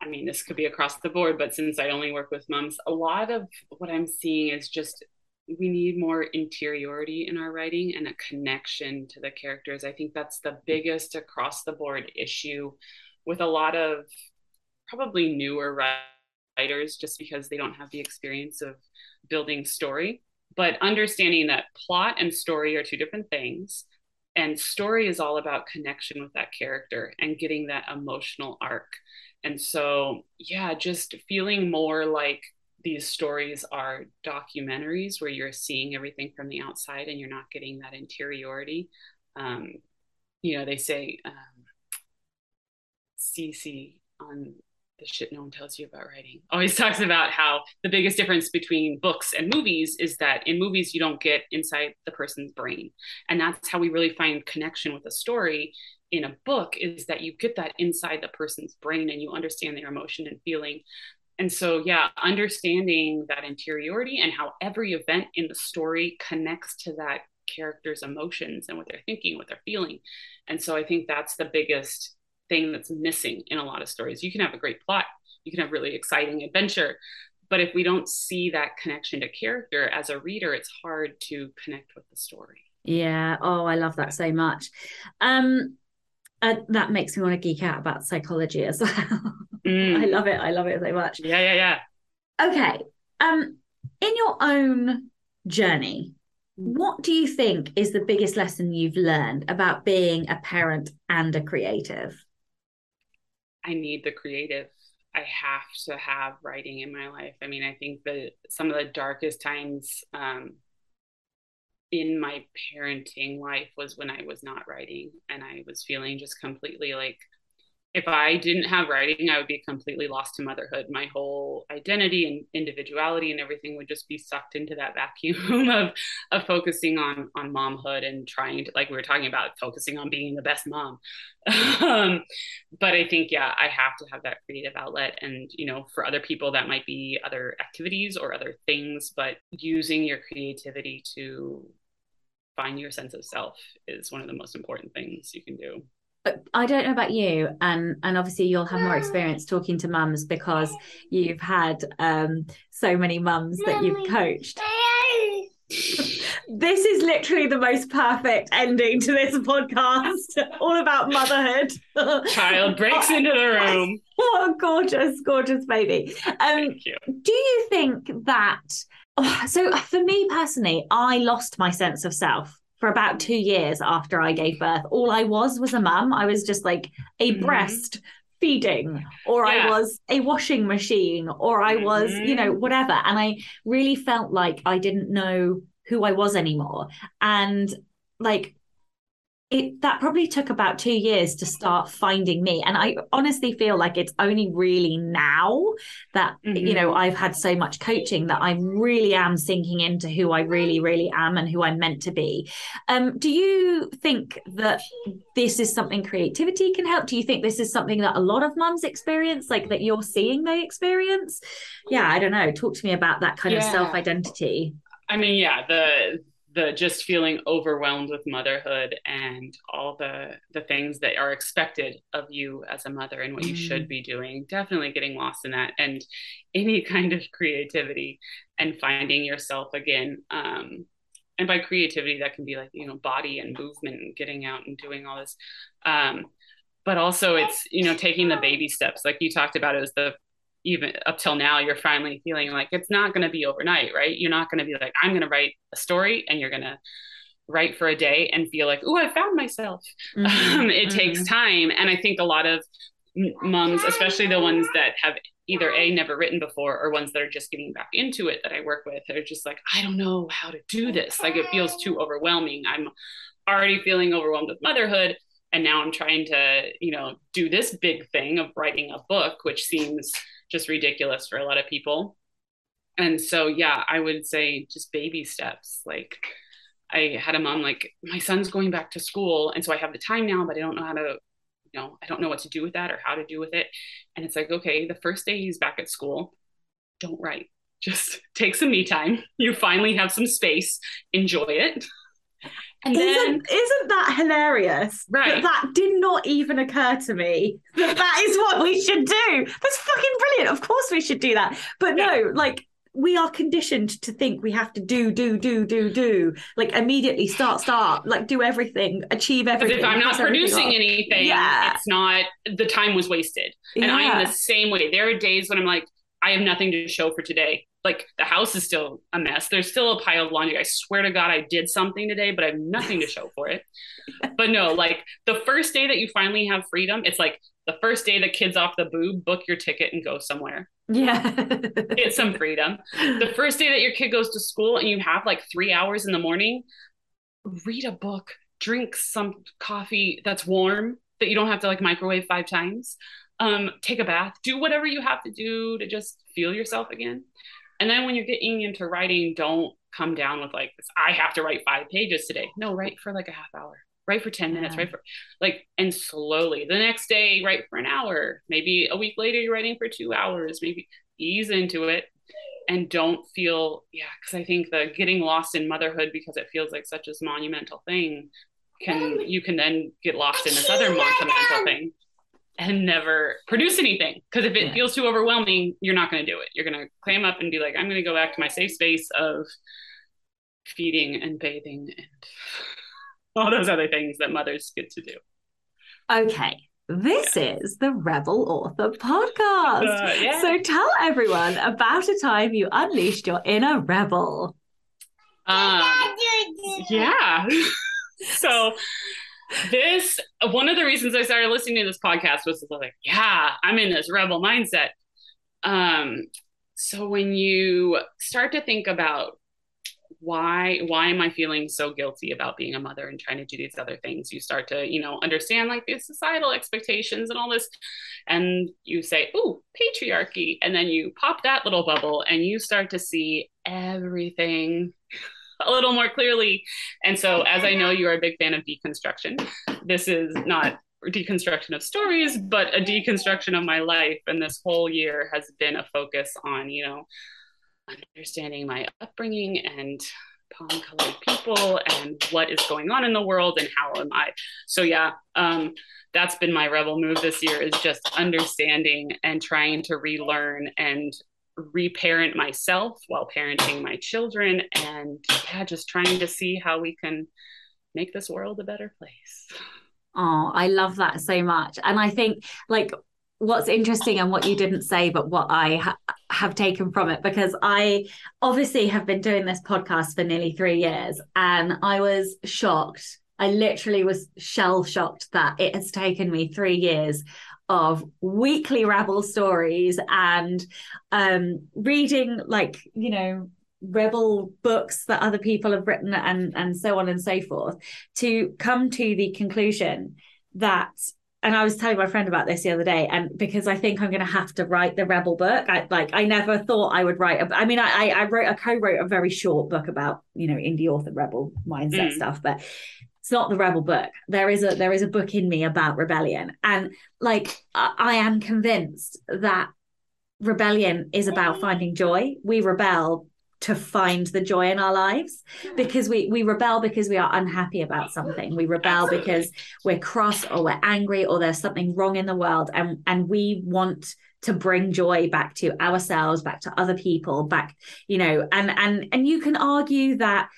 I mean, this could be across the board, but since I only work with moms, a lot of what I'm seeing is just we need more interiority in our writing and a connection to the characters. I think that's the biggest across the board issue with a lot of probably newer writers just because they don't have the experience of building story. But understanding that plot and story are two different things and story is all about connection with that character and getting that emotional arc and so yeah just feeling more like these stories are documentaries where you're seeing everything from the outside and you're not getting that interiority. Um, you know they say um, CeCe on the shit no one tells you about writing always talks about how the biggest difference between books and movies is that in movies you don't get inside the person's brain. And that's how we really find connection with a story in a book is that you get that inside the person's brain and you understand their emotion and feeling and so yeah understanding that interiority and how every event in the story connects to that character's emotions and what they're thinking what they're feeling. And so i think that's the biggest thing that's missing in a lot of stories. You can have a great plot. You can have really exciting adventure. But if we don't see that connection to character as a reader it's hard to connect with the story. Yeah. Oh, I love that so much. Um, uh, that makes me want to geek out about psychology as well. Mm. I love it. I love it so much. yeah yeah yeah Okay. Um, in your own journey, what do you think is the biggest lesson you've learned about being a parent and a creative? I need the creative. I have to have writing in my life. I mean, I think that some of the darkest times um, in my parenting life was when I was not writing and I was feeling just completely like if I didn't have writing, I would be completely lost to motherhood. My whole identity and individuality and everything would just be sucked into that vacuum of of focusing on on momhood and trying to like we were talking about focusing on being the best mom. um, but I think yeah, I have to have that creative outlet, and you know, for other people that might be other activities or other things, but using your creativity to find your sense of self is one of the most important things you can do. I don't know about you, and and obviously you'll have more experience talking to mums because you've had um, so many mums that you've coached. This is literally the most perfect ending to this podcast, all about motherhood. Child breaks into the room. Oh, gorgeous, gorgeous baby. Um, Thank you. do you think that? Oh, so, for me personally, I lost my sense of self for about two years after I gave birth. All I was was a mum. I was just like a Mhm. breast feeding, or I was a washing machine, or I was, you know, whatever. And I really felt like I didn't know who I was anymore. And like, it that probably took about two years to start finding me. And i honestly feel like it's only really now that you know i've had so much coaching that i really am sinking into who i really really am and who i'm meant to be. Um do you think that this is something creativity can help? Do you think this is something that a lot of mums experience like that you're seeing they experience? Yeah i don't know. Talk to me about that kind of self-identity. I mean, yeah, the the just feeling overwhelmed with motherhood and all the the things that are expected of you as a mother and what you Mm. should be doing. Definitely getting lost in that and any kind of creativity and finding yourself again. Um, and by creativity, that can be like you know body and movement and getting out and doing all this. Um, but also it's you know taking the baby steps like you talked about it was the even up till now you're finally feeling like it's not going to be overnight right you're not going to be like i'm going to write a story and you're going to write for a day and feel like oh i found myself mm-hmm. Um, it mm-hmm. takes time and i think a lot of moms especially the ones that have either a never written before or ones that are just getting back into it that i work with are just like i don't know how to do this like it feels too overwhelming i'm already feeling overwhelmed with motherhood and now i'm trying to you know do this big thing of writing a book which seems just ridiculous for a lot of people. And so yeah i would say just baby steps. Like i had a mom like my son's going back to school and so i have the time now but i don't know how to you know i don't know what to do with that or how to do with it. And it's like okay the first day he's back at school don't write. Just take some me time. You finally have some space. Enjoy it and isn't, then, isn't that hilarious? Right. That, that did not even occur to me that that is what we should do. That's fucking brilliant. Of course we should do that. But no, like we are conditioned to think we have to do, do, do, do, do, like immediately start, start, like do everything, achieve everything. If I'm not producing anything, yeah. it's not the time was wasted. And yeah. I'm the same way. There are days when I'm like, I have nothing to show for today like the house is still a mess. There's still a pile of laundry. I swear to God, I did something today, but I have nothing to show for it. but no, like the first day that you finally have freedom, it's like the first day the kid's off the boob, book your ticket and go somewhere. Yeah. Get some freedom. The first day that your kid goes to school and you have like three hours in the morning, read a book, drink some coffee that's warm that you don't have to like microwave five times. Um, take a bath, do whatever you have to do to just feel yourself again and then when you're getting into writing, don't come down with like this, I have to write five pages today. No, write for like a half hour, write for 10 minutes, yeah. write for like, and slowly the next day, write for an hour. Maybe a week later, you're writing for two hours, maybe ease into it and don't feel, yeah, because I think the getting lost in motherhood because it feels like such a monumental thing can, um, you can then get lost in this other monumental thing and never produce anything. Because if it yeah. feels too overwhelming, you're not going to do it. You're going to clam up and be like, I'm going to go back to my safe space of feeding and bathing and all those other things that mothers get to do. Okay. This yeah. is the Rebel Author podcast. Uh, yeah. So tell everyone about a time you unleashed your inner rebel. Um, yeah. so this one of the reasons I started listening to this podcast was like, yeah, I'm in this rebel mindset. Um, so when you start to think about why why am I feeling so guilty about being a mother and trying to do these other things, you start to you know understand like the societal expectations and all this, and you say, oh, patriarchy, and then you pop that little bubble and you start to see everything a little more clearly. And so, as I know you are a big fan of deconstruction, this is not deconstruction of stories, but a deconstruction of my life. And this whole year has been a focus on, you know, understanding my upbringing and palm colored people and what is going on in the world and how am I. So, yeah, um, that's been my rebel move this year is just understanding and trying to relearn and reparent myself while parenting my children and yeah just trying to see how we can make this world a better place. Oh i love that so much. And i think like what's interesting and what you didn't say but what i ha- have taken from it because i obviously have been doing this podcast for nearly 3 years and i was shocked. I literally was shell shocked that it has taken me three years of weekly rebel stories and um, reading like you know rebel books that other people have written and and so on and so forth to come to the conclusion that and I was telling my friend about this the other day, and because I think I'm going to have to write the rebel book. I like I never thought I would write. A, I mean, I I wrote I co-wrote a very short book about you know indie author rebel mindset mm. stuff, but it's not the rebel book. There is a there is a book in me about rebellion. And like I, I am convinced that rebellion is about finding joy. We rebel to find the joy in our lives because we we rebel because we are unhappy about something. We rebel because we're cross or we're angry or there's something wrong in the world. And and we want to bring joy back to ourselves back to other people back you know and and and you can argue that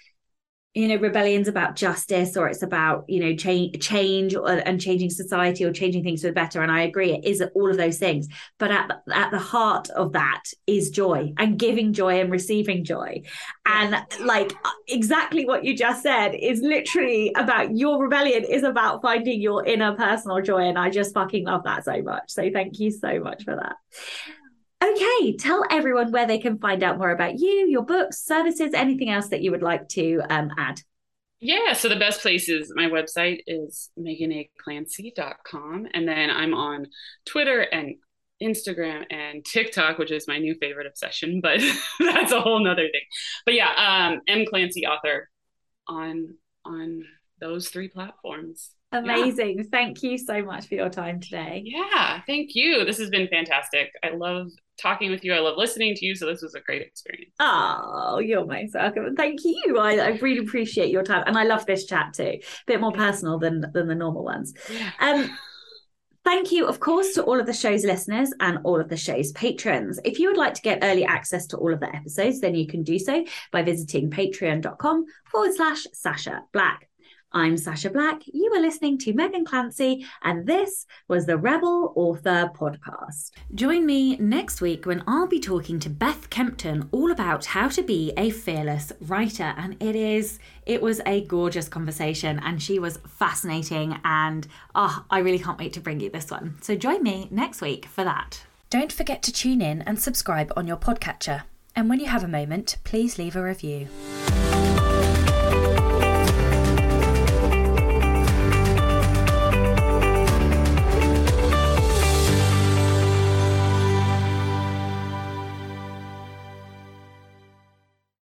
you know rebellion's about justice or it's about you know change change or, and changing society or changing things for the better. And i agree it is all of those things. But at the, at the heart of that is joy and giving joy and receiving joy. And like exactly what you just said is literally about your rebellion is about finding your inner personal joy. And i just fucking love that so much. So thank you so much for that Okay, tell everyone where they can find out more about you, your books, services, anything else that you would like to um, add. Yeah, so the best place is my website is meganaclancy.com. And then I'm on Twitter and Instagram and TikTok, which is my new favorite obsession, but that's a whole nother thing. But yeah, um, M Clancy author on on those three platforms. Amazing. Yeah. Thank you so much for your time today. Yeah, thank you. This has been fantastic. I love talking with you. I love listening to you. So this was a great experience. Oh, you're most welcome. Thank you. I, I really appreciate your time. And I love this chat too. A bit more personal than than the normal ones. Yeah. Um Thank you, of course, to all of the show's listeners and all of the show's patrons. If you would like to get early access to all of the episodes, then you can do so by visiting patreon.com forward slash Sacha Black. I'm Sacha Black. You are listening to Megan Clancy, and this was the Rebel Author Podcast. Join me next week when I'll be talking to Beth Kempton all about how to be a fearless writer. And it is, it was a gorgeous conversation, and she was fascinating. And oh, I really can't wait to bring you this one. So join me next week for that. Don't forget to tune in and subscribe on your podcatcher. And when you have a moment, please leave a review.